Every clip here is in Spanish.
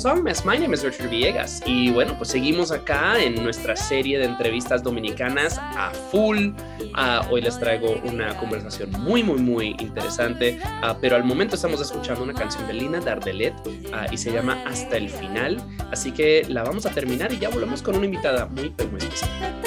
of Songmas. My name is Richard Villegas. Y bueno, pues seguimos acá en nuestra serie de entrevistas dominicanas a full. Uh, hoy les traigo una conversación muy, muy, muy interesante. Uh, pero al momento estamos escuchando una canción de Lina Dardelet uh, y se llama Hasta el final. Así que la vamos a terminar y ya volvemos con una invitada muy, muy especial.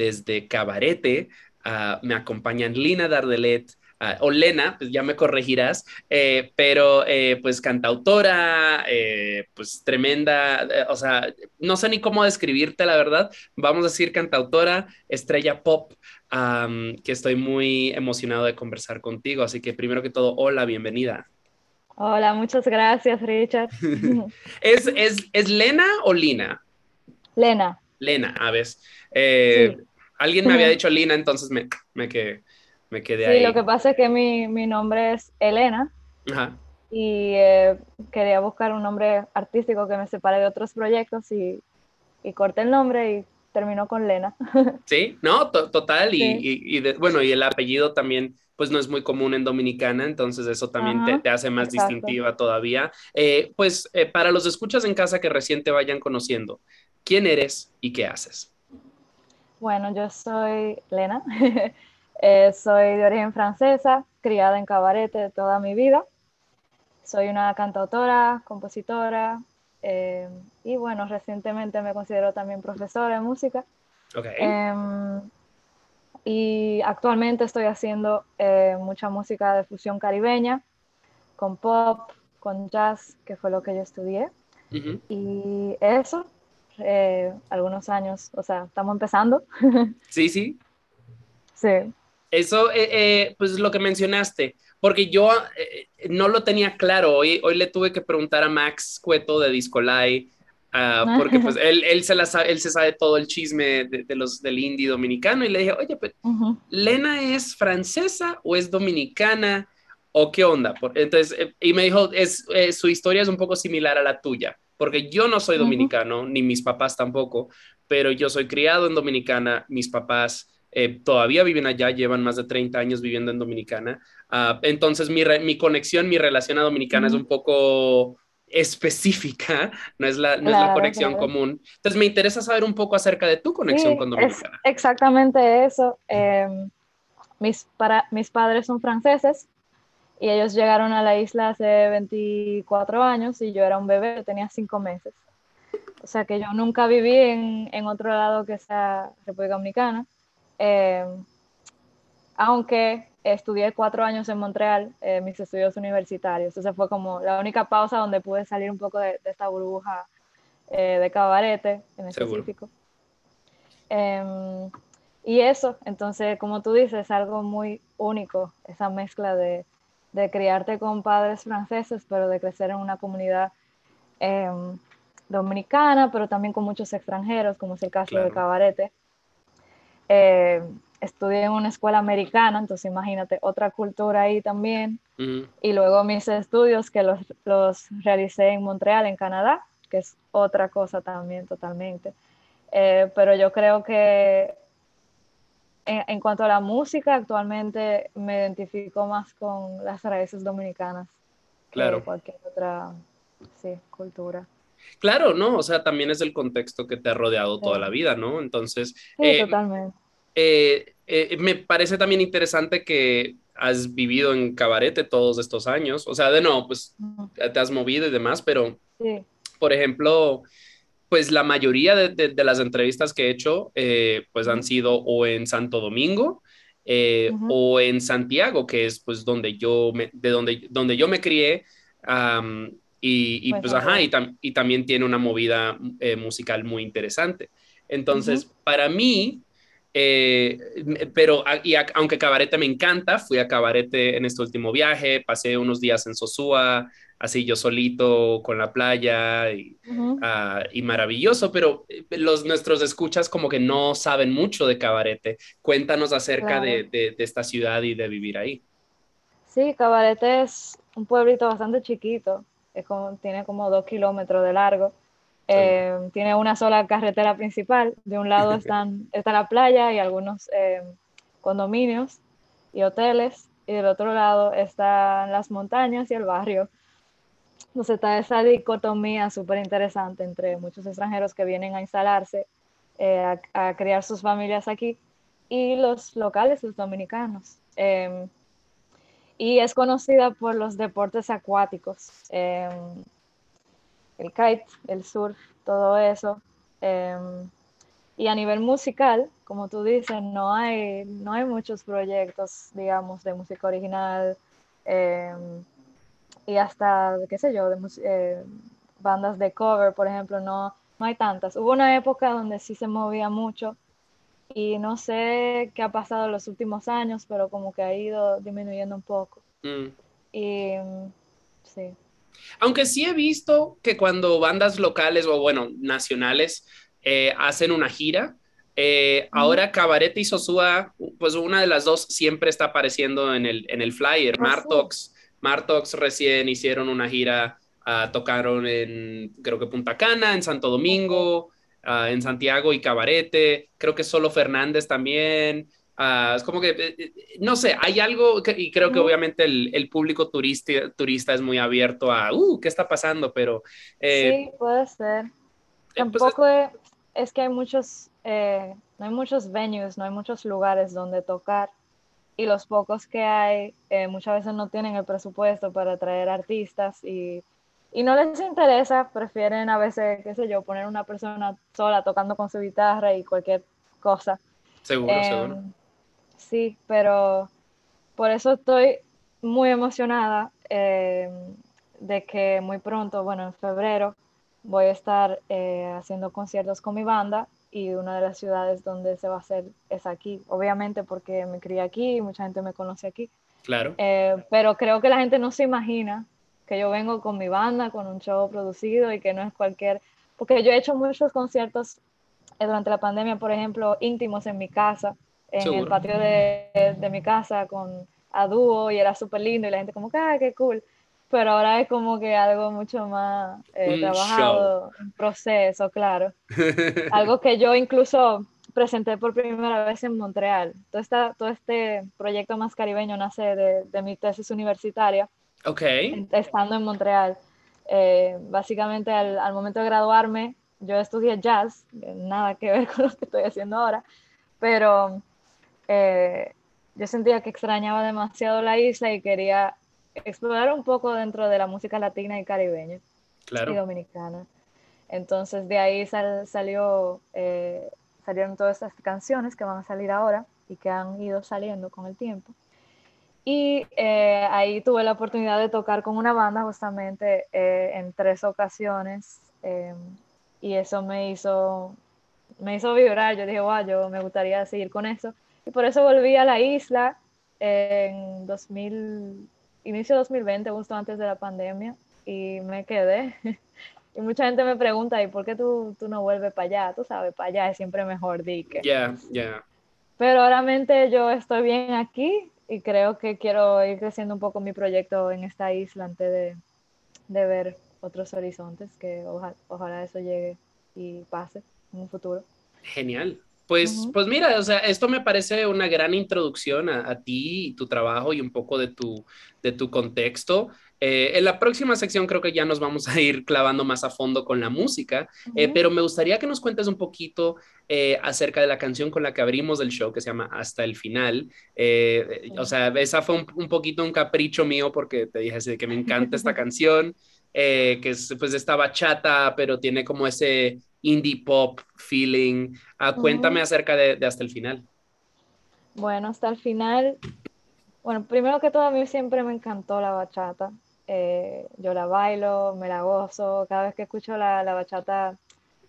Desde Cabarete uh, me acompañan Lina Dardelet, uh, o Lena, pues ya me corregirás, eh, pero eh, pues cantautora, eh, pues tremenda, o sea, no sé ni cómo describirte la verdad, vamos a decir cantautora, estrella pop, um, que estoy muy emocionado de conversar contigo, así que primero que todo, hola, bienvenida. Hola, muchas gracias, Richard. ¿Es, es, ¿Es Lena o Lina? Lena. Lena Aves. Eh, alguien me había dicho Lina, entonces me, me, quedé, me quedé ahí. Sí, lo que pasa es que mi, mi nombre es Elena. Ajá. Y eh, quería buscar un nombre artístico que me separe de otros proyectos y, y corté el nombre y terminó con Lena. Sí, no, total. Y, y, bueno, y el apellido también pues no es muy común en Dominicana, entonces eso también te, te, hace más distintiva todavía. Eh, pues para los escuchas en casa que recién te vayan conociendo, ¿Quién eres y qué haces? Bueno, yo soy Lena, eh, soy de origen francesa, criada en cabarete toda mi vida. Soy una cantautora, compositora eh, y bueno, recientemente me considero también profesora de música. Okay. Em, y actualmente estoy haciendo eh, mucha música de fusión caribeña, con pop, con jazz, que fue lo que yo estudié. Y eso, eh, algunos años, o sea, estamos empezando. Sí, sí. Sí. Eso, eh, eh, pues lo que mencionaste, porque yo no lo tenía claro, hoy, hoy le tuve que preguntar a Max Cueto de Discolai, uh, porque pues él, él, se la sabe, él se sabe todo el chisme de, los, del indie dominicano y le dije, oye, pues, ¿Lena es francesa o es dominicana? ¿O qué onda? Entonces, y me dijo, es, su historia es un poco similar a la tuya porque yo no soy dominicano, ni mis papás tampoco, pero yo soy criado en Dominicana, mis papás eh, todavía viven allá, llevan más de 30 años viviendo en Dominicana, uh, entonces mi, mi, conexión, mi relación a Dominicana es un poco específica, no es la, no es la conexión común. Entonces me interesa saber un poco acerca de tu conexión con Dominicana. exactamente eso. Eh, mis, para, mis padres son franceses, y ellos llegaron a la isla hace 24 años y yo era un bebé, tenía 5 meses. O sea que yo nunca viví en, en otro lado que sea República Dominicana. Eh, aunque estudié cuatro años en Montreal, eh, mis estudios universitarios. Esa fue como la única pausa donde pude salir un poco de, esta burbuja eh, de cabarete en específico. Em, y eso, entonces, como tú dices, es algo muy único, esa mezcla de, de criarte con padres franceses, pero de crecer en una comunidad em, dominicana, pero también con muchos extranjeros, como es el caso de Cabarete. Em, estudié en una escuela americana, entonces imagínate, otra cultura ahí también. Y luego mis estudios que los, los, realicé en Montreal, en Canadá, que es otra cosa también totalmente. Eh, pero yo creo que en, cuanto a la música, actualmente me identifico más con las raíces dominicanas. Claro. Que cualquier otra sí, cultura. Claro, ¿no? O sea, también es el contexto que te ha rodeado toda la vida, ¿no? Entonces. Sí, eh, totalmente. Eh, eh, me parece también interesante que has vivido en cabarete todos estos años. O sea, de no, pues te has movido y demás, pero, por ejemplo, pues la mayoría de, las entrevistas que he hecho, eh, pues han sido o en Santo Domingo o en Santiago, que es pues donde yo me, de donde, donde yo me crié. y, pues, pues ajá, y, y, también tiene una movida musical muy interesante. Entonces, para mí, eh, pero y aunque Cabarete me encanta, fui a Cabarete en este último viaje, pasé unos días en Sosúa, así yo solito con la playa y, y maravilloso, pero eh, los nuestros escuchas como que no saben mucho de Cabarete. Cuéntanos acerca de, de, esta ciudad y de vivir ahí. Sí, Cabarete es un pueblito bastante chiquito, es como, tiene como dos kilómetros de largo eh, tiene una sola carretera principal. De un lado están, está la playa y algunos eh, condominios y hoteles. Y del otro lado están las montañas y el barrio. Entonces está esa dicotomía súper interesante entre muchos extranjeros que vienen a instalarse, eh, a, criar sus familias aquí, y los locales, los dominicanos. Em, y es conocida por los deportes acuáticos. Em, el kite, el surf, todo eso. Em, y a nivel musical, como tú dices, no hay, no hay muchos proyectos, digamos, de música original y hasta, qué sé yo, de eh, bandas de cover, por ejemplo, no, no hay tantas. Hubo una época donde sí se movía mucho y no sé qué ha pasado en los últimos años, pero como que ha ido disminuyendo un poco. Mm. Y sí. Aunque sí he visto que cuando bandas locales o bueno, nacionales eh, hacen una gira, eh, ahora Cabaret y Sosúa, pues una de las dos siempre está apareciendo en el, en el flyer. Ah, Martox, Martox recién hicieron una gira, ah, tocaron en creo que Punta Cana, en Santo Domingo, ah, en Santiago y Cabarete, creo que solo Fernández también. Ah, es como que, eh, eh, no sé, hay algo, y creo que obviamente el, público turista, turista es muy abierto a, uh, ¿qué está pasando? Pero... Eh, sí, puede ser. Pues, Tampoco es, que hay muchos, no hay muchos venues, no hay muchos lugares donde tocar, y los pocos que hay muchas veces no tienen el presupuesto para traer artistas y, y no les interesa, prefieren a veces, qué sé yo, poner una persona sola tocando con su guitarra y cualquier cosa. Seguro, seguro. Em, sí, pero por eso estoy muy emocionada eh, de que muy pronto, bueno, en febrero, voy a estar eh, haciendo conciertos con mi banda y una de las ciudades donde se va a hacer es aquí, obviamente porque me crié aquí y mucha gente me conoce aquí. Claro. Eh, pero creo que la gente no se imagina que yo vengo con mi banda, con un show producido y que no es cualquier, porque yo he hecho muchos conciertos durante la pandemia, por ejemplo, íntimos en mi casa en el patio de, de, mi casa con a dúo y era súper lindo y la gente como ah, qué cool. Pero ahora es como que algo mucho más eh, trabajado, un proceso, claro. algo que yo incluso presenté por primera vez en Montreal. Todo, esta, todo este proyecto más caribeño nace de, de mi tesis universitaria. Ok. Estando en Montreal. Eh, básicamente al, al, momento de graduarme, yo estudié jazz, nada que ver con lo que estoy haciendo ahora, pero eh, yo sentía que extrañaba demasiado la isla y quería explorar un poco dentro de la música latina y caribeña y dominicana. Entonces de ahí salió, eh, salieron todas estas canciones que van a salir ahora y que han ido saliendo con el tiempo. Y eh, ahí tuve la oportunidad de tocar con una banda justamente en tres ocasiones y eso me hizo, me hizo vibrar. Yo dije, wow, yo me gustaría seguir con eso. Y por eso volví a la isla en 2000, inicio 2020, justo antes de la pandemia, y me quedé. y mucha gente me pregunta, ¿y por qué tú, tú no vuelves para allá? Tú sabes, para allá es siempre mejor, di Ya, ya. Pero realmente yo estoy bien aquí y creo que quiero ir creciendo un poco mi proyecto en esta isla antes de, de ver otros horizontes, que ojalá eso llegue y pase en un futuro. Genial. Pues, pues mira, o sea, esto me parece una gran introducción a, ti y tu trabajo y un poco de tu, de tu contexto. Eh, en la próxima sección creo que ya nos vamos a ir clavando más a fondo con la música, eh, pero me gustaría que nos cuentes un poquito eh, acerca de la canción con la que abrimos el show, que se llama Hasta el Final. O sea, esa fue un, un, poquito un capricho mío porque te dije así de que me encanta esta canción. que es pues esta bachata, pero tiene como ese indie pop feeling. Ah, cuéntame acerca de, Hasta el Final. Bueno, hasta el final, bueno, primero que todo a mí siempre me encantó la bachata. Eh, yo la bailo, me la gozo, cada vez que escucho la, bachata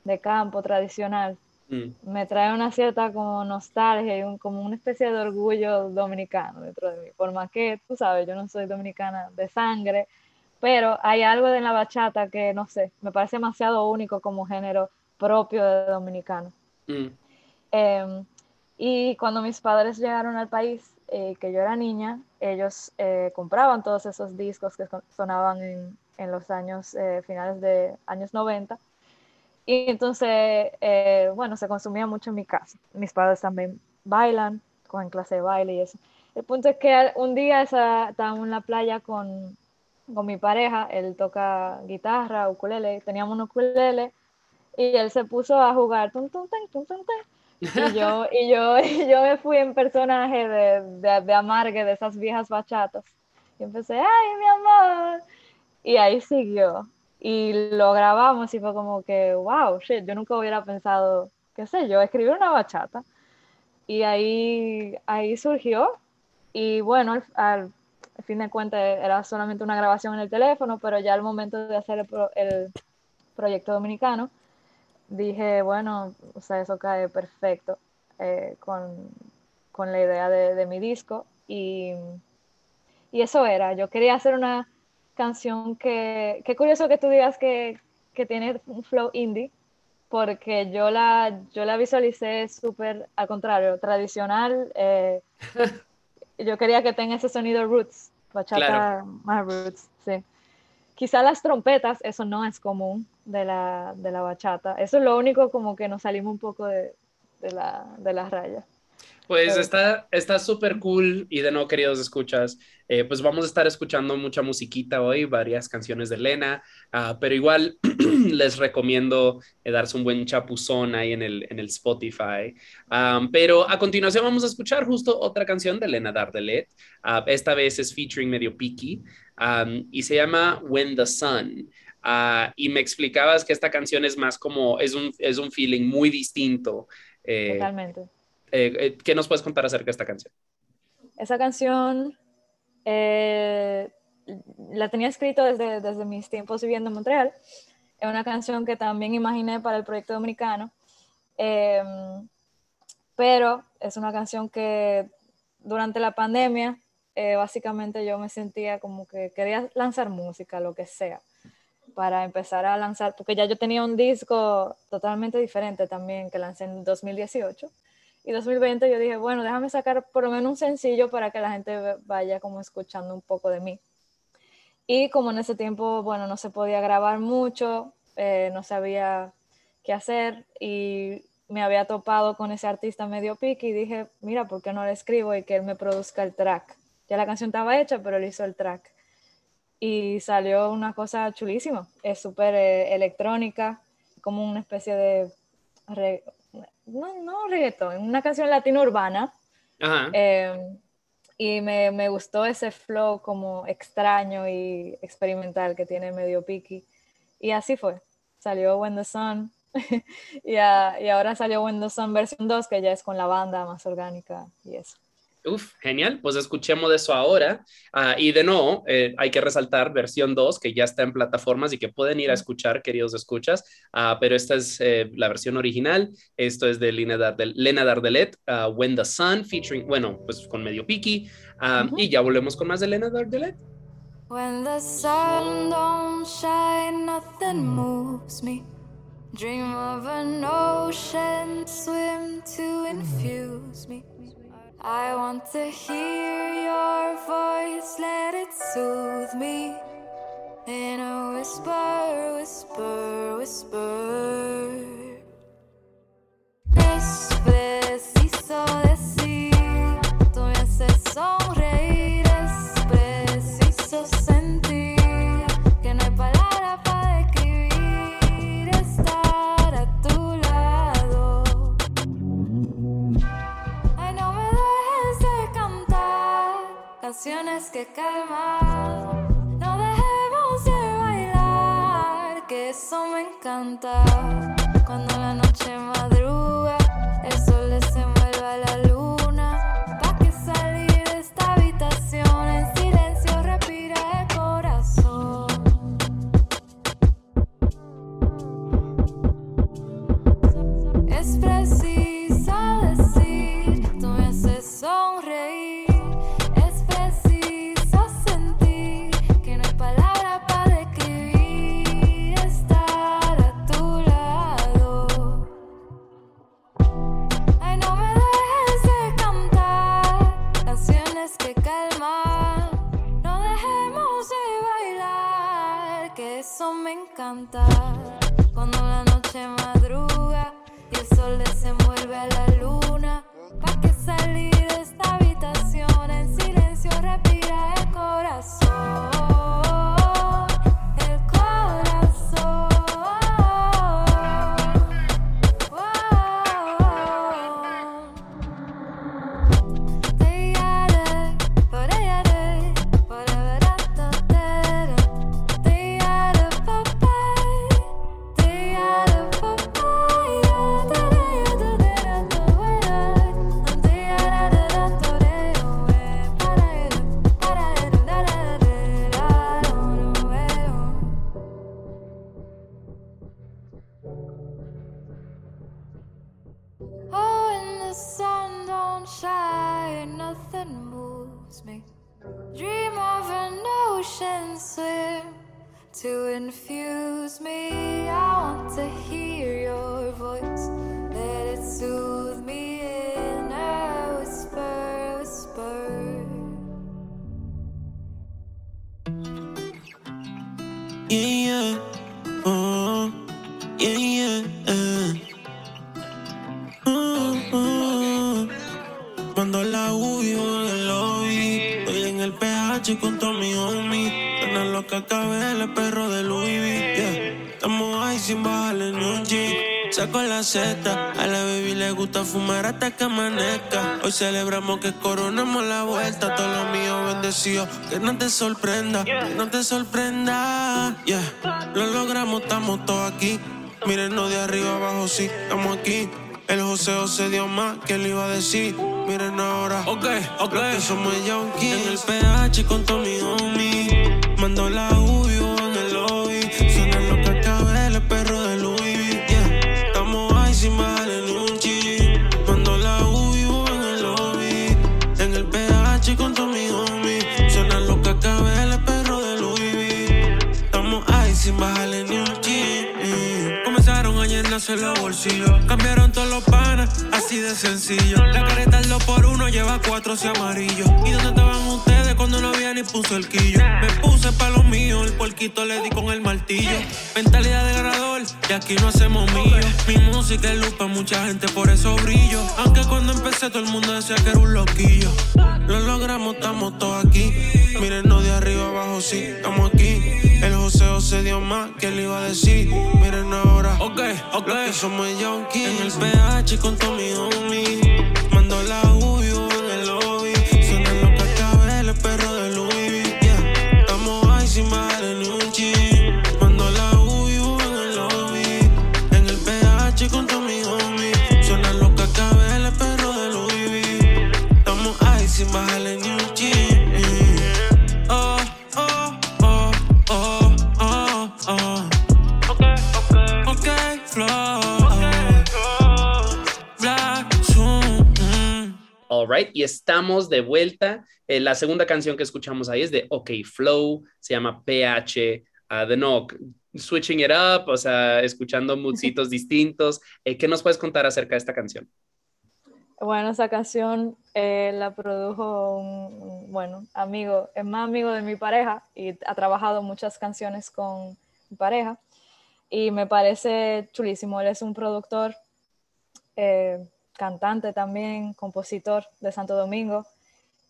de campo tradicional, mm. me trae una cierta como nostalgia y un, como una especie de orgullo dominicano dentro de mí. Por más que, tú sabes, yo no soy dominicana de sangre, pero hay algo de la bachata que, no sé, me parece demasiado único como género propio de dominicano. Mm. Em, y cuando mis padres llegaron al país, eh, que yo era niña, ellos eh, compraban todos esos discos que sonaban en, en los años eh, finales de años 90. Y entonces, bueno, se consumía mucho en mi casa. Mis padres también bailan, con clase de baile y eso. El punto es que un día estábamos en la playa con, con mi pareja, él toca guitarra, ukulele, teníamos un ukulele y él se puso a jugar y yo, y yo, yo me fui en personaje de, de, de, amargue de esas viejas bachatas. Y empecé, ay, mi amor. Y ahí siguió. Y lo grabamos y fue como que, wow, shit, yo nunca hubiera pensado, qué sé yo, escribir una bachata. Y ahí, ahí surgió. Y bueno, al, fin de cuentas era solamente una grabación en el teléfono, pero ya al momento de hacer el, el proyecto dominicano, dije, bueno, o sea, eso cae perfecto eh, con, con, la idea de, de mi disco. Y, y, eso era, yo quería hacer una canción que, qué curioso que tú digas que, que tiene un flow indie, porque yo la, yo la visualicé súper al contrario, tradicional. Eh, yo quería que tenga ese sonido roots, bachata más roots, sí. Quizá las trompetas, eso no es común de la, de la bachata. Eso es lo único como que nos salimos un poco de, de la, de las rayas. Pues está súper cool y de no, queridos escuchas, eh, pues vamos a estar escuchando mucha musiquita hoy, varias canciones de Lena, ah, pero igual les recomiendo eh, darse un buen chapuzón ahí en el, en el Spotify. pero a continuación vamos a escuchar justo otra canción de Lena Dardelet, uh, esta vez es featuring medio Piki y se llama When the Sun. Ah, y me explicabas que esta canción es más como, es un, es un feeling muy distinto. Eh, Totalmente. Eh, eh, ¿Qué nos puedes contar acerca de esta canción? Esa canción la tenía escrito desde, desde mis tiempos viviendo en Montreal. Es una canción que también imaginé para el proyecto dominicano. Em, pero es una canción que durante la pandemia eh, básicamente yo me sentía como que quería lanzar música, lo que sea, para empezar a lanzar, porque ya yo tenía un disco totalmente diferente también que lancé en 2018. Y 2020 yo dije, bueno, déjame sacar por lo menos un sencillo para que la gente vaya como escuchando un poco de mí. Y como en ese tiempo, bueno, no se podía grabar mucho, eh, no sabía qué hacer y me había topado con ese artista medio pique y dije, mira, ¿por qué no le escribo y que él me produzca el track? Ya la canción estaba hecha, pero él hizo el track. Y salió una cosa chulísima. Es súper eh, electrónica, como una especie de... no, no reggaetón, una canción latino urbana. Em, y me, me, gustó ese flow como extraño y experimental que tiene medio picky. Y así fue. Salió When the Sun. y, y, ahora salió When the Sun versión 2, que ya es con la banda más orgánica y eso. Uf, genial, pues escuchemos de eso ahora. Ah, y de nuevo, eh, hay que resaltar versión 2, que ya está en plataformas y que pueden ir a escuchar, queridos escuchas, uh, pero esta es eh, la versión original. Esto es de Lena, Dardel Lena Dardelet, uh, When the Sun, featuring, bueno, pues con medio piqui. Y ya volvemos con más de Lena Dardelet. When the sun don't shine, nothing moves me. Dream of an ocean, swim to infuse me. I want to hear your voice, let it soothe me in a whisper, whisper, whisper. Decir, tú canciones que calman. No dejemos de bailar, que eso me encanta. Cuando la noche madruga, Yeah, yeah. Oh, yeah. Oh, oh. Cuando la huyo en el lobby, estoy en el PH con todo mi homie. Suena lo que el perro de Louis V. Estamos ahí sin bajarle ni un G. Saco la seta, a la le gusta fumar hasta que amanezca. Hoy celebramos que coronamos la vuelta. Todos los míos bendecidos, que no te sorprenda, que no te sorprenda. Yeah, lo logramos, estamos todos aquí. Mírenos de arriba abajo, sí, estamos aquí. El joseo se dio más que le iba a decir. Miren ahora, ok, ok. Lo que somos junkies. En el PH con todo mi homie. Mando la UBO Cambiaron todos los panas, así de sencillo. La careta al 2 por uno lleva cuatro y amarillo. ¿Y dónde estaban ustedes cuando no había ni puso el quillo? Me puse pa' lo mío, el puerquito le di con el martillo. Mentalidad de ganador, y aquí no hacemos mío. Mi música es luz pa' mucha gente, por eso brillo. Aunque cuando empecé todo el mundo decía que era un loquillo. Lo logramos, estamos todos aquí. Mírenos de arriba abajo, sí, estamos aquí. Se dio más que le iba a decir. Miren ahora, ok, ok. Lo que somos junkies. En el PH con todo mi homie. Mando la UBO y estamos de vuelta. Eh, la segunda canción que escuchamos ahí es de OK Flow, se llama PH. ah, de no, switching it up, o sea, escuchando moodsitos distintos. Eh, ¿Qué nos puedes contar acerca de esta canción? Bueno, esa canción eh, la produjo un, bueno, amigo, es más amigo de mi pareja y ha trabajado muchas canciones con mi pareja y me parece chulísimo. Él es un productor, eh, cantante también, compositor de Santo Domingo,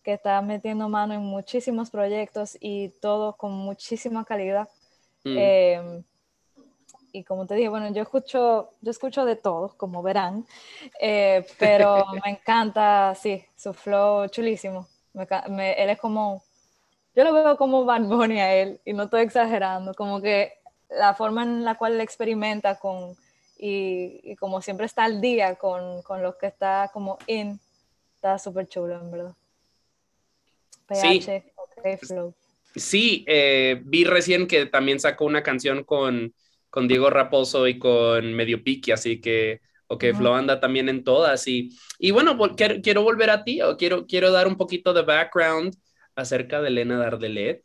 que está metiendo mano en muchísimos proyectos y todo con muchísima calidad. Mm. Eh, y como te dije, bueno, yo escucho, yo escucho de todo, como verán, eh, pero me encanta, sí, su flow chulísimo. Me me- él es como, yo lo veo como Bad Bunny a él, y no estoy exagerando, como que la forma en la cual él experimenta con, y, y como siempre está al día con, con lo que está como in, está súper chulo, en verdad. Sí. PH, ok, flow. Sí, eh, vi recién que también sacó una canción con, con Diego Raposo y con Medio Piqui, así que, ok, Ujú. Flo anda también en todas. Y, y bueno, vol- quiero, quiero volver a ti, o quiero, quiero dar un poquito de background acerca de Elena Dardelet.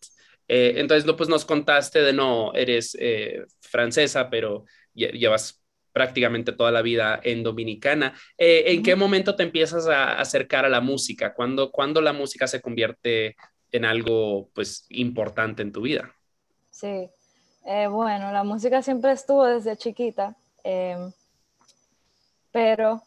Eh, entonces, no, pues nos contaste de no, eres eh, francesa, pero lle- llevas prácticamente toda la vida en Dominicana. Eh, ¿En qué momento te empiezas a acercar a la música? ¿Cuándo, cuándo la música se convierte en algo pues importante en tu vida. Sí, Eh, bueno, la música siempre estuvo desde chiquita, em, pero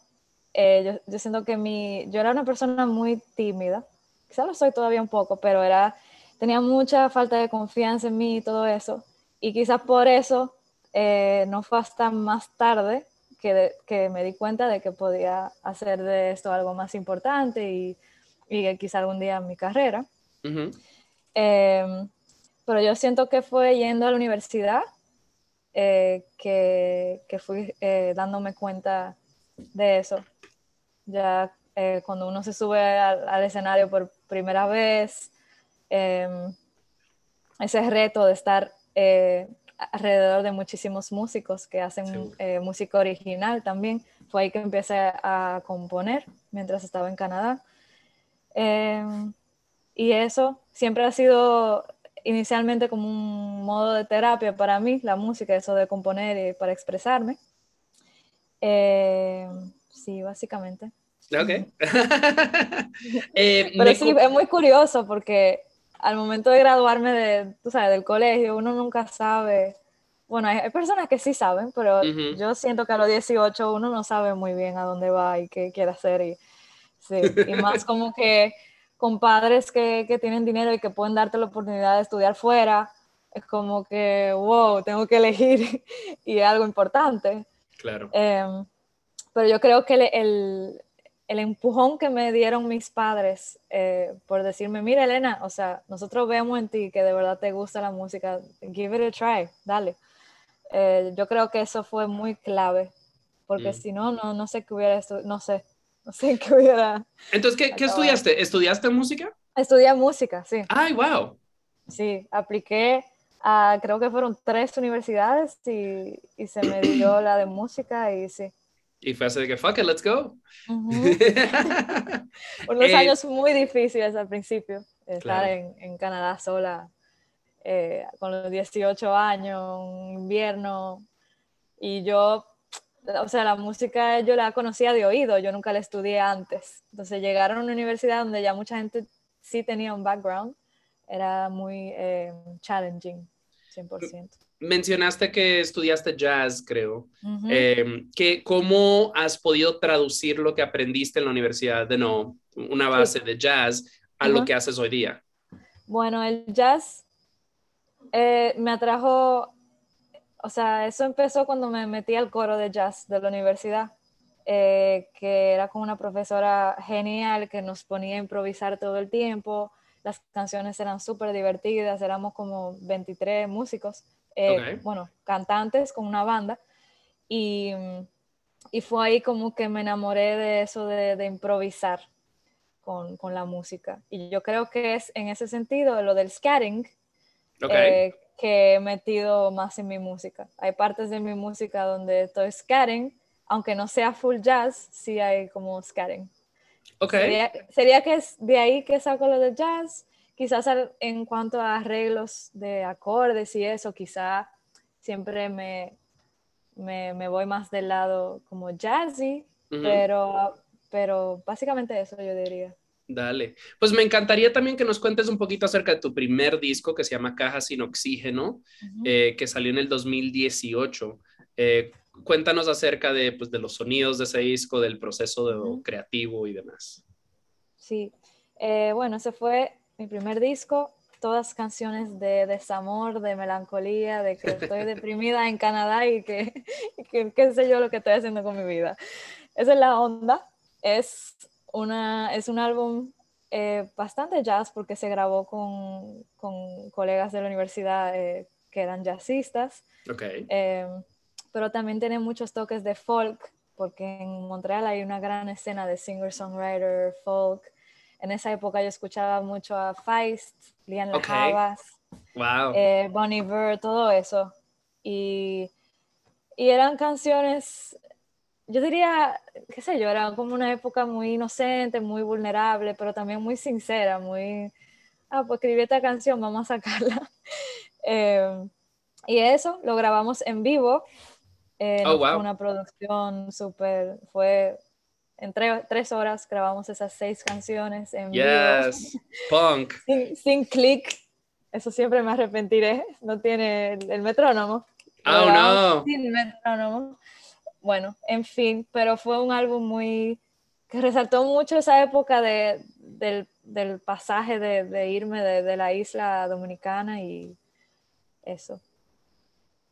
eh, yo, yo siento que mi, yo era una persona muy tímida, quizá lo soy todavía un poco, pero era, tenía mucha falta de confianza en mí y todo eso, y quizás por eso eh, no fue hasta más tarde que, de- que me di cuenta de que podía hacer de esto algo más importante y, y quizá algún día mi carrera. Em, pero yo siento que fue yendo a la universidad eh, que, que fui eh, dándome cuenta de eso. Ya eh, cuando uno se sube al, al escenario por primera vez, ese reto de estar eh, alrededor de muchísimos músicos que hacen eh, música original también, fue ahí que empecé a componer mientras estaba en Canadá. Em, y eso siempre ha sido inicialmente como un modo de terapia para mí, la música, eso de componer y para expresarme. Eh, sí, básicamente. Ok. Eh, Pero sí, es muy curioso porque al momento de graduarme de, tú sabes, del colegio, uno nunca sabe. Bueno, hay, hay personas que sí saben, pero Ujú. yo siento que a los 18 uno no sabe muy bien a dónde va y qué quiere hacer. Y, sí, y más como que con padres que, que tienen dinero y que pueden darte la oportunidad de estudiar fuera, es como que, wow, tengo que elegir y es algo importante. Claro. Em, pero yo creo que el, el, el empujón que me dieron mis padres eh, por decirme, mira Elena, o sea, nosotros vemos en ti que de verdad te gusta la música, give it a try, dale. Eh, yo creo que eso fue muy clave, porque Mm. si no, no, no sé qué hubiera no sé, no sé qué hubiera. Entonces, ¿qué, qué estudiaste? ¿Estudiaste música? Estudié música, sí, Ay, wow. sí, apliqué a, creo que fueron tres universidades y, y se me dio la de música y sí. Y fue así de que, fuck it, let's go. Ujú. Unos Eh, años muy difíciles al principio, estar Claro. en, en Canadá sola eh, con los 18 años, un invierno, y yo, o sea, la música yo la conocía de oído, yo nunca la estudié antes. Entonces llegar a una universidad donde ya mucha gente sí tenía un background, era muy eh, challenging, 100%. Mencionaste que estudiaste jazz, creo. Ujú. Eh, que, ¿Cómo has podido traducir lo que aprendiste en la universidad de no, una base de jazz, a lo Ajá. que haces hoy día? Bueno, el jazz eh, me atrajo, o sea, eso empezó cuando me metí al coro de jazz de la universidad, eh, que era con una profesora genial que nos ponía a improvisar todo el tiempo. Las canciones eran súper divertidas, éramos como 23 músicos, eh, Ok. bueno, cantantes con una banda. Y, y fue ahí como que me enamoré de eso de, de improvisar con, con la música. Y yo creo que es en ese sentido lo del scatting Ok. eh, que he metido más en mi música. Hay partes de mi música donde estoy scatting, aunque no sea full jazz, sí hay como scatting. ok. Sería, sería que es de ahí que saco lo de jazz, quizás en cuanto a arreglos de acordes y eso, quizá siempre me, me, me voy más del lado como jazzy, pero pero básicamente eso yo diría. Dale. Pues me encantaría también que nos cuentes un poquito acerca de tu primer disco que se llama Caja sin Oxígeno, eh, que salió en el 2018. Eh, cuéntanos acerca de, pues, de los sonidos de ese disco, del proceso creativo y demás. Sí, eh, bueno, ese fue mi primer disco, todas canciones de desamor, de melancolía, de que estoy deprimida en Canadá y que, qué sé yo lo que estoy haciendo con mi vida. Esa es la onda. Es, una, es un álbum eh, bastante jazz porque se grabó con, con colegas de la universidad eh, que eran jazzistas. Okay. pero también tiene muchos toques de folk porque en Montreal hay una gran escena de singer-songwriter, folk. En esa época yo escuchaba mucho a Feist, Lian okay. wow. eh, Bonnie Bird, todo eso. Y, y eran canciones, yo diría, qué sé yo, era como una época muy inocente, muy vulnerable, pero también muy sincera, muy, ah, pues escribí esta canción, vamos a sacarla. eh, y eso lo grabamos en vivo eh, oh, wow. Una producción súper, fue en tres horas grabamos esas seis canciones en yes. vivo. Punk. sin, sin clic, eso siempre me arrepentiré, no tiene el, el metrónomo. Oh no. Sin metrónomo. Bueno, en fin, pero fue un álbum muy que resaltó mucho esa época de, del, del pasaje de, de irme de, de la isla dominicana y eso.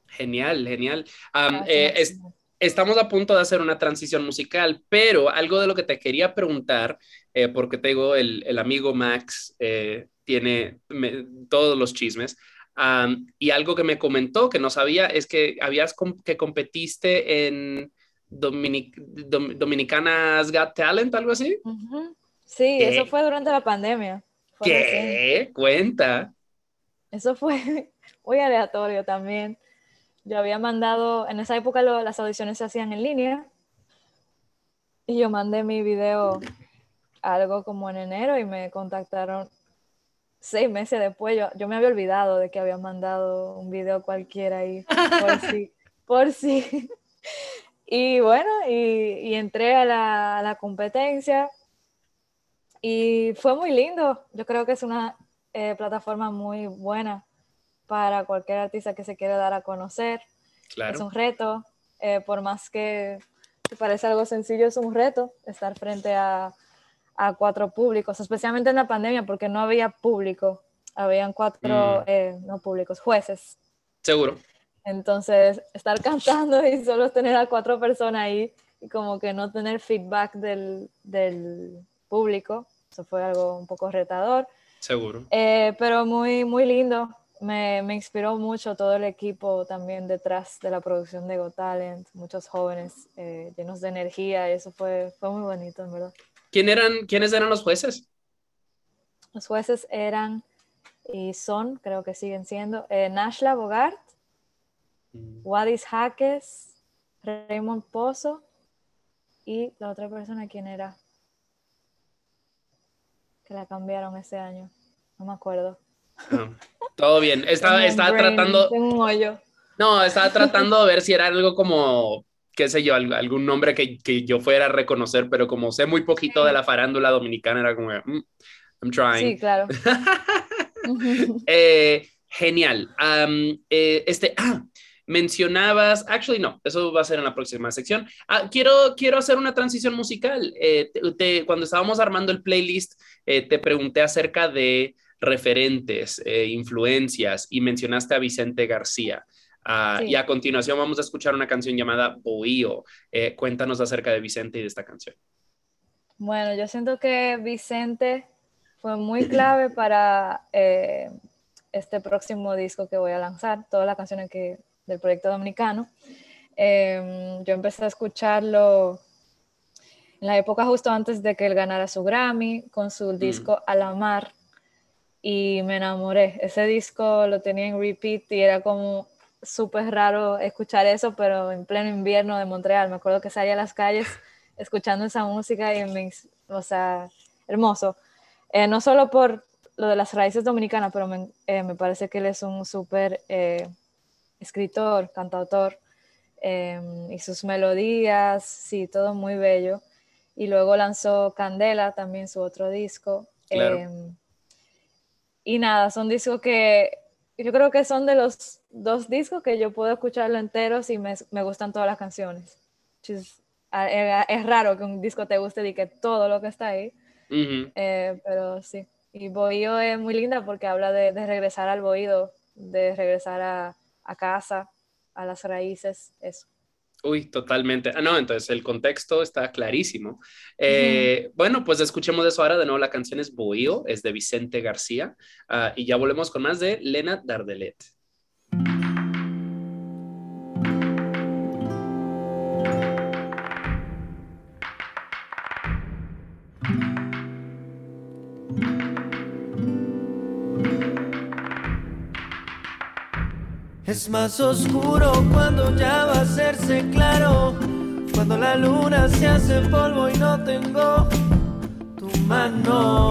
Genial, genial. Um, eh, es, estamos a punto de hacer una transición musical, pero algo de lo que te quería preguntar, eh, porque tengo el, el, amigo Max, eh, tiene me, todos los chismes, um, y algo que me comentó que no sabía es que habías com que competiste en Dominic Dom Dominicanas Got Talent, algo así. Uh -huh. Sí, ¿Qué? eso fue durante la pandemia. Fue ¿Qué? Recién. Cuenta. Eso fue muy aleatorio también. Yo había mandado, en esa época lo, las audiciones se hacían en línea y yo mandé mi video algo como en enero y me contactaron seis meses después. Yo, yo me había olvidado de que había mandado un video cualquiera ahí por sí. Por sí. Y bueno, y, y entré a la, a la, competencia y fue muy lindo. Yo creo que es una eh, plataforma muy buena para cualquier artista que se quiera dar a conocer. Claro. Es un reto, eh, por más que te parece algo sencillo, es un reto estar frente a, a, cuatro públicos, especialmente en la pandemia, porque no había público, habían cuatro, mm. eh, no públicos, jueces. Seguro. Entonces, estar cantando y solo tener a cuatro personas ahí y como que no tener feedback del, del público, eso fue algo un poco retador. Seguro. Eh, pero muy, muy lindo me, me, inspiró mucho todo el equipo también detrás de la producción de Got Talent, muchos jóvenes eh, llenos de energía y eso fue, fue muy bonito, en verdad. ¿Quién eran, ¿Quiénes eran los jueces? Los jueces eran y son, creo que siguen siendo, eh, Nashla Bogart, mm. Wadis Jaques, Raymond Pozo y la otra persona, ¿quién era? Que la cambiaron ese año, no me acuerdo. Todo bien. Estaba, estaba tratando. No, estaba tratando de ver si era algo como, qué sé yo, algún nombre que, que yo fuera a reconocer, pero como sé muy poquito de la farándula dominicana, era como, mm, I'm trying. Sí, claro. eh, genial. Um, eh, este, ah, mencionabas, actually no, eso va a ser en la próxima sección. Ah, quiero, quiero hacer una transición musical. Eh, te, te, cuando estábamos armando el playlist, eh, te pregunté acerca de referentes, eh, influencias y mencionaste a Vicente García. Uh, sí. Y a continuación vamos a escuchar una canción llamada Bohío. Eh, cuéntanos acerca de Vicente y de esta canción. Bueno, yo siento que Vicente fue muy clave para eh, este próximo disco que voy a lanzar, todas las canciones que, del proyecto dominicano. Em, yo empecé a escucharlo en la época justo antes de que él ganara su Grammy con su disco mm. A la Mar y me enamoré. Ese disco lo tenía en repeat y era como súper raro escuchar eso, pero en pleno invierno de Montreal. Me acuerdo que salía a las calles escuchando esa música y me, o sea, hermoso. Eh, no solo por lo de las raíces dominicanas, pero me, eh, me parece que él es un súper eh, escritor, cantautor, y sus melodías, sí, todo muy bello. y luego lanzó Candela, también su otro disco. Em, y nada, son discos que yo creo que son de los dos discos que yo puedo escucharlo enteros y me, me gustan todas las canciones. Es, es, raro que un disco te guste y que todo lo que está ahí, eh, pero sí. Y Bohío es muy linda porque habla de, de regresar al bohío, de regresar a, a casa, a las raíces, eso. Uy, totalmente. Ah, no, entonces el contexto está clarísimo. Eh, bueno, pues escuchemos eso ahora. De nuevo, la canción es Bohío, es de Vicente García. Ah, y ya volvemos con más de Lena Dardelet. Es más oscuro cuando ya va a hacerse claro, cuando la luna se hace polvo y no tengo tu mano.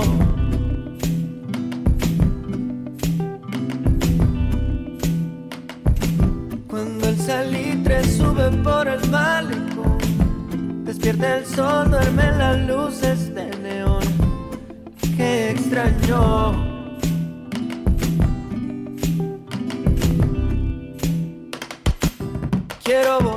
Cuando el salitre sube por el malecón, despierta el sol, duerme las luces de neón. Qué extraño. Quiero volver.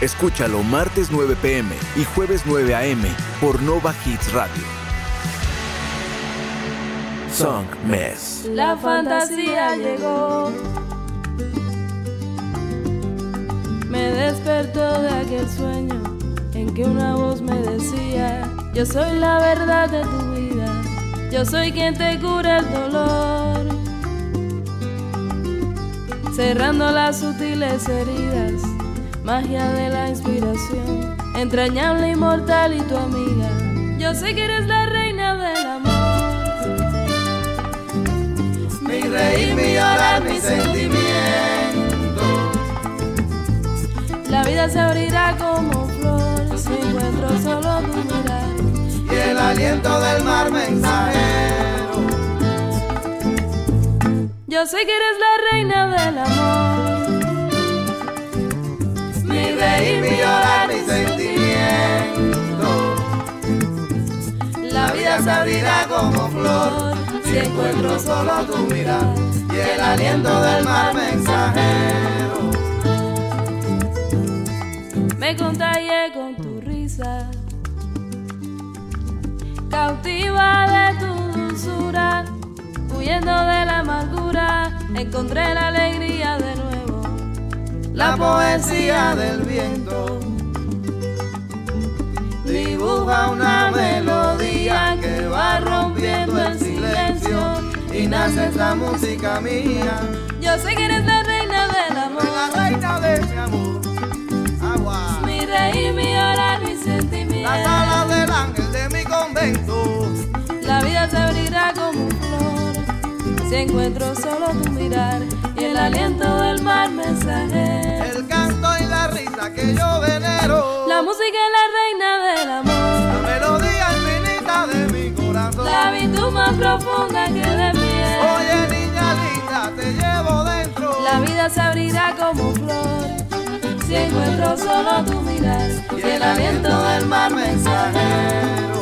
Escúchalo martes 9 pm y jueves 9 am por Nova Hits Radio. Song Mess. La fantasía llegó. Me despertó de aquel sueño en que una voz me decía, yo soy la verdad de tu vida, yo soy quien te cura el dolor. Cerrando las sutiles heridas magia de la inspiración, entrañable, inmortal y tu amiga. Yo sé que eres la reina del amor. Mi reír, mi llorar, mi sentimiento. La vida se abrirá como flor si encuentro solo tu mirar. Y el aliento del mar mensajero. Yo sé que eres la reina del amor. Mi reír, mi llorar, mi sentimiento. La vida se abrirá como flor si encuentro solo tu mirar y el aliento del mar mensajero. Me contagié con tu risa, cautiva de tu dulzura, huyendo de la amargura, encontré la alegría de nuevo. La poesía del viento dibuja una melodía que va rompiendo el silencio y nace esta música mía. Yo sé que eres la reina del amor, la reina de mi amor. Agua. mi reír, mi llorar, mi Las sentimiento. alas del ángel de mi convento. La vida se abrirá como flor si encuentro solo tu mirar y el aliento profunda que de pie. Oye, niña linda, te llevo dentro. La vida se abrirá como flor si encuentro solo tu mirar y el aliento del mar mensajero.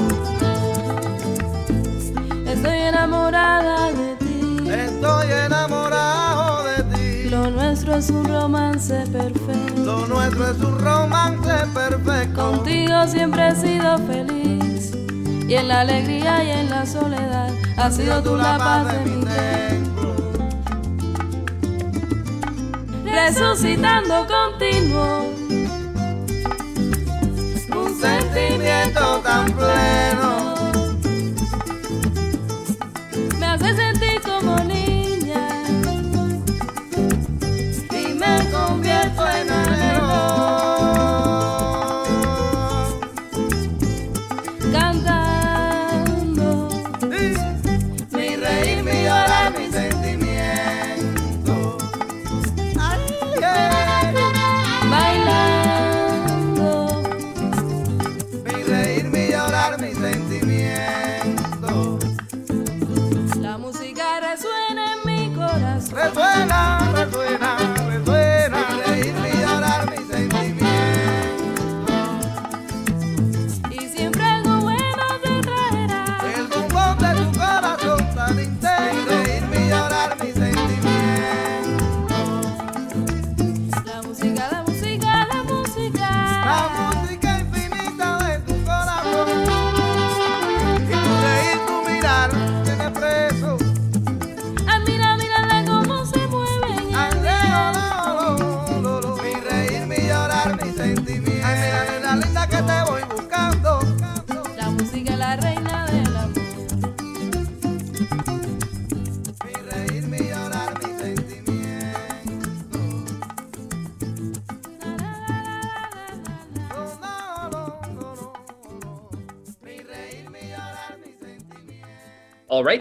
Estoy enamorada de ti. Estoy enamorado de ti. Lo nuestro es un romance perfecto. Lo nuestro es un romance perfecto. Contigo siempre he sido feliz. Y en la alegría y en la soledad has sido tú la paz de mi templo. Resucitando continuo. Un sentimiento tan pleno.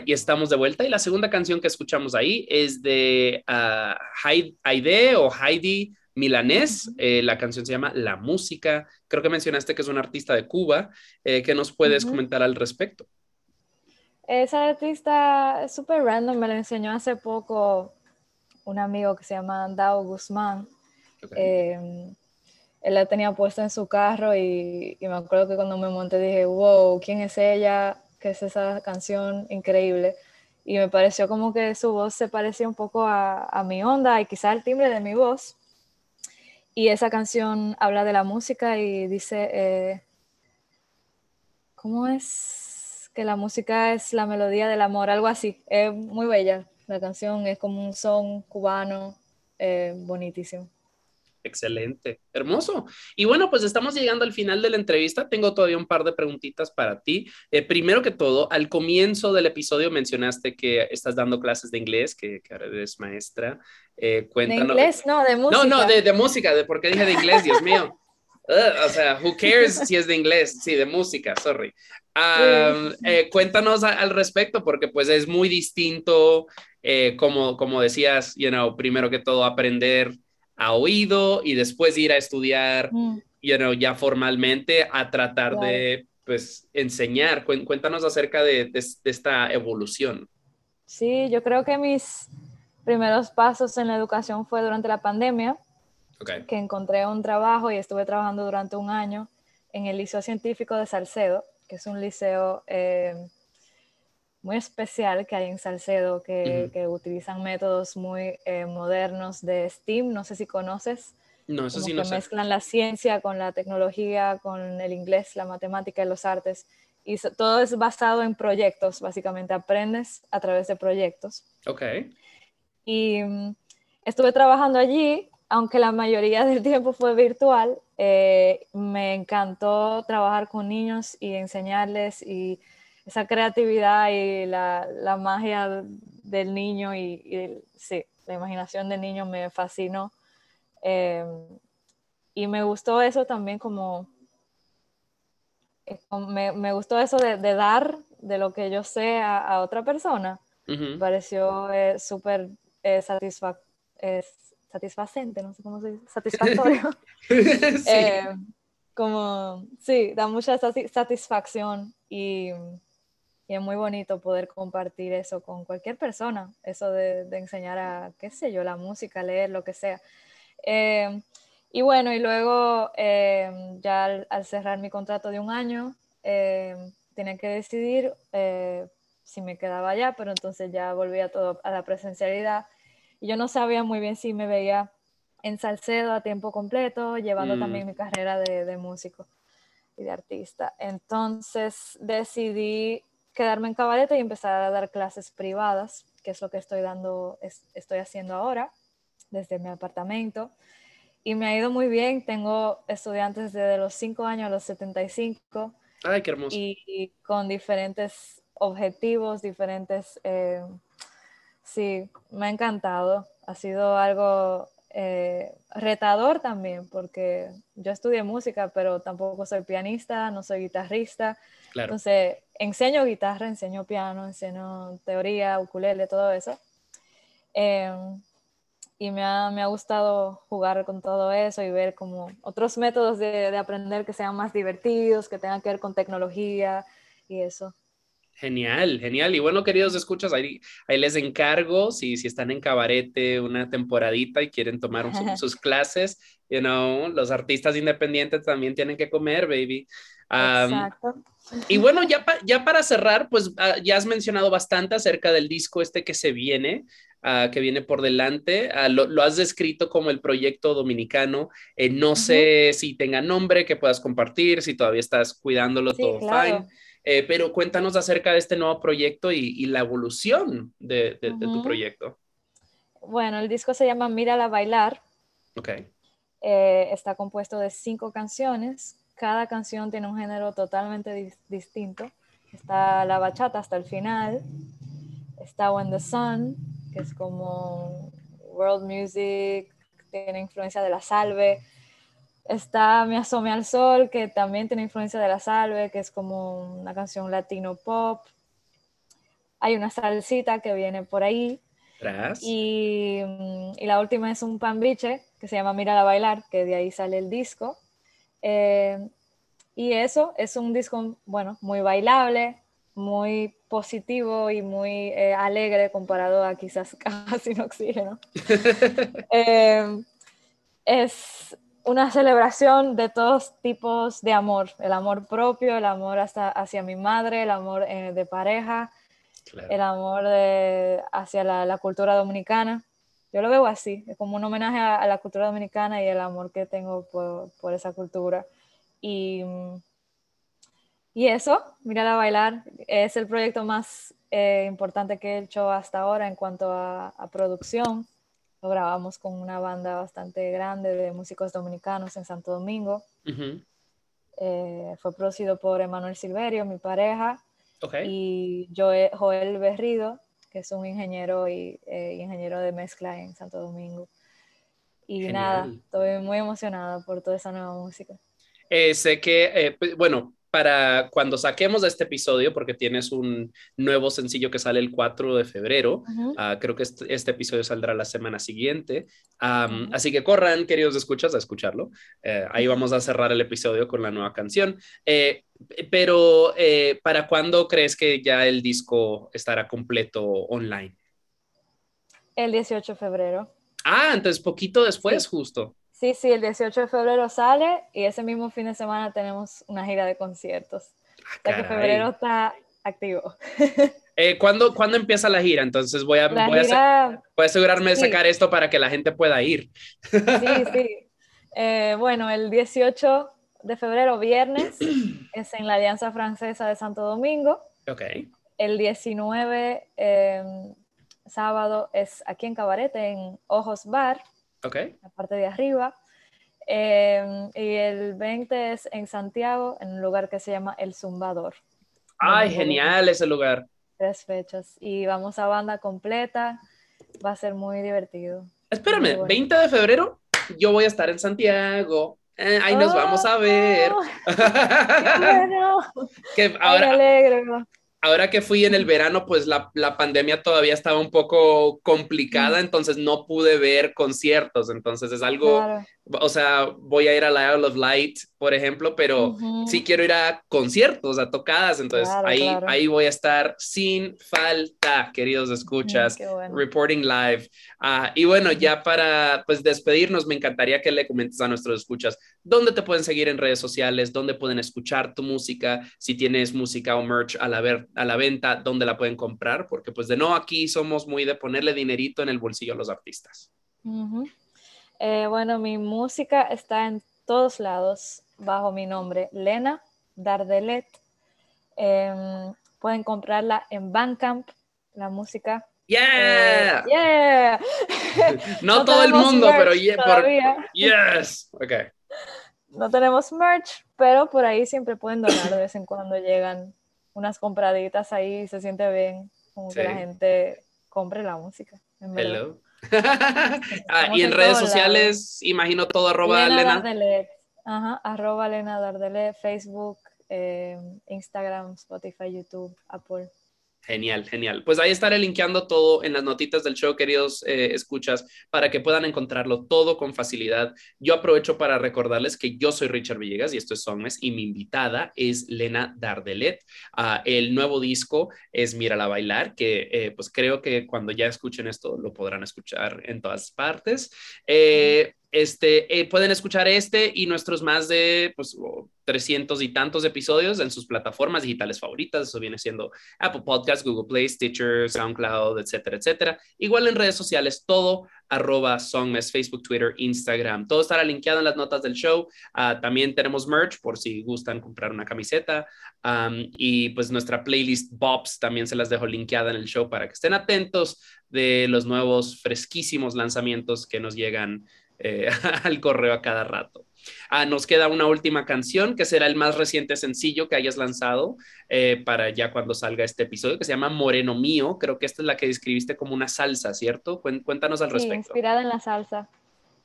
Y estamos de vuelta. Y la segunda canción que escuchamos ahí es de Haide o Heidi Milanés. Eh, la canción se llama La Música. Creo que mencionaste que es un artista de Cuba. Eh, ¿Qué nos puedes Ujú. comentar al respecto? Esa artista es súper random, me lo enseñó hace poco un amigo que se llama Dao Guzmán. Ok. Eh, él la tenía puesta en su carro y, y me acuerdo que cuando me monté dije, wow, ¿quién es ella? ¿Qué es esa canción increíble? Y me pareció como que su voz se parecía un poco a, a mi onda y quizá el timbre de mi voz. Y esa canción habla de la música y dice, eh, ¿cómo es? Que la música es la melodía del amor, algo así. Es muy bella. La canción es como un son cubano, eh, bonitísimo. Excelente, hermoso. Y bueno, pues estamos llegando al final de la entrevista. Tengo todavía un par de preguntitas para ti. Eh, primero que todo, al comienzo del episodio mencionaste que estás dando clases de inglés, que, que ahora eres maestra. Eh, ¿De cuéntanos. inglés? No, de música. No, no, de, de música, de por qué dije de inglés, Dios mío. Ugh, o sea, who cares si es de inglés? Sí, de música, sorry. Um, eh, cuéntanos a- al respecto, porque pues es muy distinto, eh, como, como decías, you know, primero que todo aprender a oído y después ir a estudiar, Mm. you know, ya formalmente a tratar Claro. de, pues, enseñar. Cuéntanos acerca de, de- de esta evolución. Sí, yo creo que mis primeros pasos en la educación fue durante la pandemia, que encontré un trabajo y estuve trabajando durante un año en el Liceo Científico de Salcedo, que es un liceo eh, muy especial que hay en Salcedo, que, Ujú. que utilizan métodos muy eh, modernos de STEAM, no sé si conoces, No, eso como sí que no sé. mezclan la ciencia con la tecnología, con el inglés, la matemática y los artes. Y so- todo es basado en proyectos, básicamente aprendes a través de proyectos. Ok. Y mm, estuve trabajando allí, aunque la mayoría del tiempo fue virtual. eh, me encantó trabajar con niños y enseñarles y esa creatividad y la, la magia del niño y, y sí, la imaginación del niño me fascinó. Eh, y me gustó eso también como, eh, me, me gustó eso de, de dar de lo que yo sé a, a otra persona me Ujú. pareció eh, súper eh, satisfac- eh, satisfacente, no sé cómo se dice, satisfactorio. Sí. Eh, como, sí, da mucha sati- satisfacción y, y es muy bonito poder compartir eso con cualquier persona, eso de, de enseñar a, qué sé yo, la música, leer, lo que sea. Eh, y bueno, y luego eh, ya al, al cerrar mi contrato de un año, eh, tenía que decidir si me quedaba allá, pero entonces ya volvía todo a la presencialidad. Y yo no sabía muy bien si me veía en Salcedo a tiempo completo, llevando Mm. también mi carrera de, de músico y de artista. Entonces decidí quedarme en Cabarete y empezar a dar clases privadas, que es lo que estoy dando, es- estoy haciendo ahora desde mi apartamento. Y me ha ido muy bien. Tengo estudiantes desde los 5 años a los 75 Ay, qué hermoso. y, y con diferentes objetivos, diferentes... eh, sí, me ha encantado. Ha sido algo eh, retador también, porque yo estudié música, pero tampoco soy pianista, no soy guitarrista. Claro. Entonces, enseño guitarra, enseño piano, enseño teoría, ukulele, todo eso. Eh, y me ha, me ha gustado jugar con todo eso y ver como otros métodos de, de aprender que sean más divertidos, que tengan que ver con tecnología y eso. Genial, genial. Y bueno, queridos escuchas, ahí, ahí les encargo, si, si están en cabarete una temporadita y quieren tomar un- sus clases, you know, los artistas independientes también tienen que comer, baby. Um, Exacto. Y bueno, ya, pa- ya para cerrar, pues ah, ya has mencionado bastante acerca del disco este que se viene, ah, que viene por delante. Ah, lo, lo has descrito como el proyecto dominicano. Eh, no sé si tenga nombre que puedas compartir, si todavía estás cuidándolo Sí, todo claro. fine. Eh, pero cuéntanos acerca de este nuevo proyecto y, y la evolución de, de- de tu proyecto. Bueno, el disco se llama Mírala bailar. Ok, Eh, está compuesto de cinco canciones. Cada canción tiene un género totalmente dis- distinto. Está la bachata hasta el final. Está When the Sun, que es como world music, tiene influencia de la salve. Está Me asome al sol, que también tiene influencia de la salve, que es como una canción latino pop. Hay una salsita que viene por ahí. Y, mm, y la última es un pambiche que se llama Mírala bailar, que de ahí sale el disco. Eh, y eso es un disco, bueno, muy bailable, muy positivo y muy eh, alegre comparado a quizás Caja sin oxígeno. Eh, es una celebración de todos tipos de amor, el amor propio, el amor hasta hacia mi madre, el amor eh, de pareja, Claro. el amor de- hacia la, la cultura dominicana. Yo lo veo así, es como un homenaje a, a la cultura dominicana y el amor que tengo por, por esa cultura. Y, y eso, Mírala bailar, es el proyecto más eh, importante que he hecho hasta ahora en cuanto a, a producción. Lo grabamos con una banda bastante grande de músicos dominicanos en Santo Domingo. Ujú. Eh, fue producido por Emanuel Silverio, mi pareja, Ok, y Joe- Joel Berrido, que es un ingeniero y eh, ingeniero de mezcla en Santo Domingo. Y nada, Genial. estoy muy emocionada por toda esa nueva música. Eh, sé que, eh, pues, bueno, para cuando saquemos este episodio, porque tienes un nuevo sencillo que sale el 4 de febrero, ah, creo que este, este, episodio saldrá la semana siguiente. Así que corran, queridos escuchas, a escucharlo. Eh, ahí vamos a cerrar el episodio con la nueva canción. Eh, pero, eh, ¿para cuándo crees que ya el disco estará completo online? El 18 de febrero. Ah, entonces poquito después, justo. Sí, sí, el 18 de febrero sale y ese mismo fin de semana tenemos una gira de conciertos. Ah, o sea que febrero está activo. Eh, ¿cuándo, empieza la gira? Entonces voy a, voy, a asegurarme de sacar esto para que la gente pueda ir. Sí, sí. Eh, bueno, el 18 de febrero, viernes, es en la Alianza Francesa de Santo Domingo. Ok. El 19, em, sábado, es aquí en Cabarete, en Ojos Bar. La parte de arriba. Em, y el 20 es en Santiago, en un lugar que se llama El Zumbador. Ay, genial ese lugar. Tres fechas. Y vamos a banda completa. Va a ser muy divertido. Espérame, 20 de febrero yo voy a estar en Santiago. Eh, ahí nos vamos a ver. Oh, bueno. que ahora, alegre, ahora que fui en el verano, pues la, pandemia todavía estaba un poco complicada, entonces no pude ver conciertos, entonces es algo, o sea, voy a ir a la Isle of Light, por ejemplo, pero sí quiero ir a conciertos, a tocadas, entonces ahí, ahí voy a estar sin falta, queridos escuchas, reporting live. Ah, y bueno, ya para pues despedirnos, me encantaría que le comentes a nuestros escuchas dónde te pueden seguir en redes sociales, dónde pueden escuchar tu música, si tienes música o merch a la, ver, a la venta, dónde la pueden comprar, porque pues de no aquí somos muy de ponerle dinerito en el bolsillo a los artistas. Eh, bueno, mi música está en todos lados bajo mi nombre, Lena Dardelet. Em, pueden comprarla en Bandcamp, la música. Yeah. Eh, yeah. no, todo el mundo, pero yeah, yes. Okay. No tenemos merch, pero por ahí siempre pueden donar de vez en cuando llegan unas compraditas ahí, se siente bien, como que la gente compre la música. Hello. Ah, y en redes sociales, imagino todo arroba Lena. Ajá, arroba Lena Dardele, Facebook, eh, Instagram, Spotify, YouTube, Apple. Genial, genial. Pues ahí estaré linkeando todo en las notitas del show, queridos eh, escuchas, para que puedan encontrarlo todo con facilidad. Yo aprovecho para recordarles que yo soy Richard Villegas y esto es Songmes y mi invitada es Lena Dardelet. Uh, el nuevo disco es Mírala Bailar, que eh, pues creo que cuando ya escuchen esto lo podrán escuchar en todas partes. Eh, este, eh, pueden escuchar este y nuestros más de pues, 300 y tantos episodios en sus plataformas digitales favoritas. Eso viene siendo Apple Podcasts, Google Play, Stitcher, SoundCloud, etcétera, etcétera. Igual en redes sociales, todo arroba Songmes, Facebook, Twitter, Instagram. Todo estará linkeado en las notas del show. Ah, también tenemos merch por si gustan comprar una camiseta. y pues nuestra playlist Bobs también se las dejo linkeada en el show para que estén atentos de los nuevos fresquísimos lanzamientos que nos llegan eh, al correo a cada rato. Ah, nos queda una última canción que será el más reciente sencillo que hayas lanzado eh, para ya cuando salga este episodio, que se llama Moreno Mío. Creo que esta es la que describiste como una salsa, ¿cierto? Cuéntanos al respecto. Inspirada en la salsa.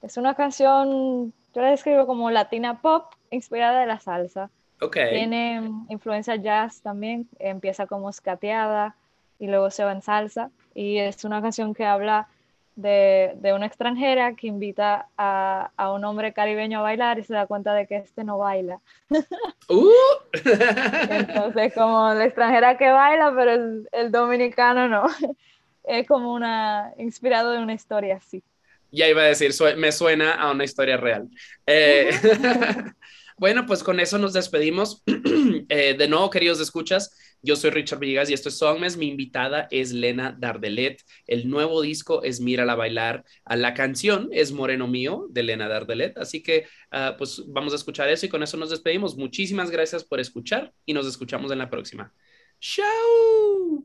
Es una canción, yo la describo como latina pop, inspirada en la salsa. Okay. Tiene influencia jazz también, empieza como escateada y luego se va en salsa. Y es una canción que habla de, una extranjera que invita a, un hombre caribeño a bailar y se da cuenta de que este no baila. Uh. Entonces, como la extranjera que baila, pero el, dominicano no. Es como una, inspirado de una historia así. Ya iba a decir, me suena a una historia real. Eh, bueno, pues con eso nos despedimos. Eh, de nuevo, queridos escuchas, yo soy Richard Villegas y esto es Songmes. Mi invitada es Lena Dardelet. El nuevo disco es Mírala Bailar. La canción es Moreno Mío de Lena Dardelet. Así que ah, pues vamos a escuchar eso y con eso nos despedimos. Muchísimas gracias por escuchar y nos escuchamos en la próxima. ¡Chao!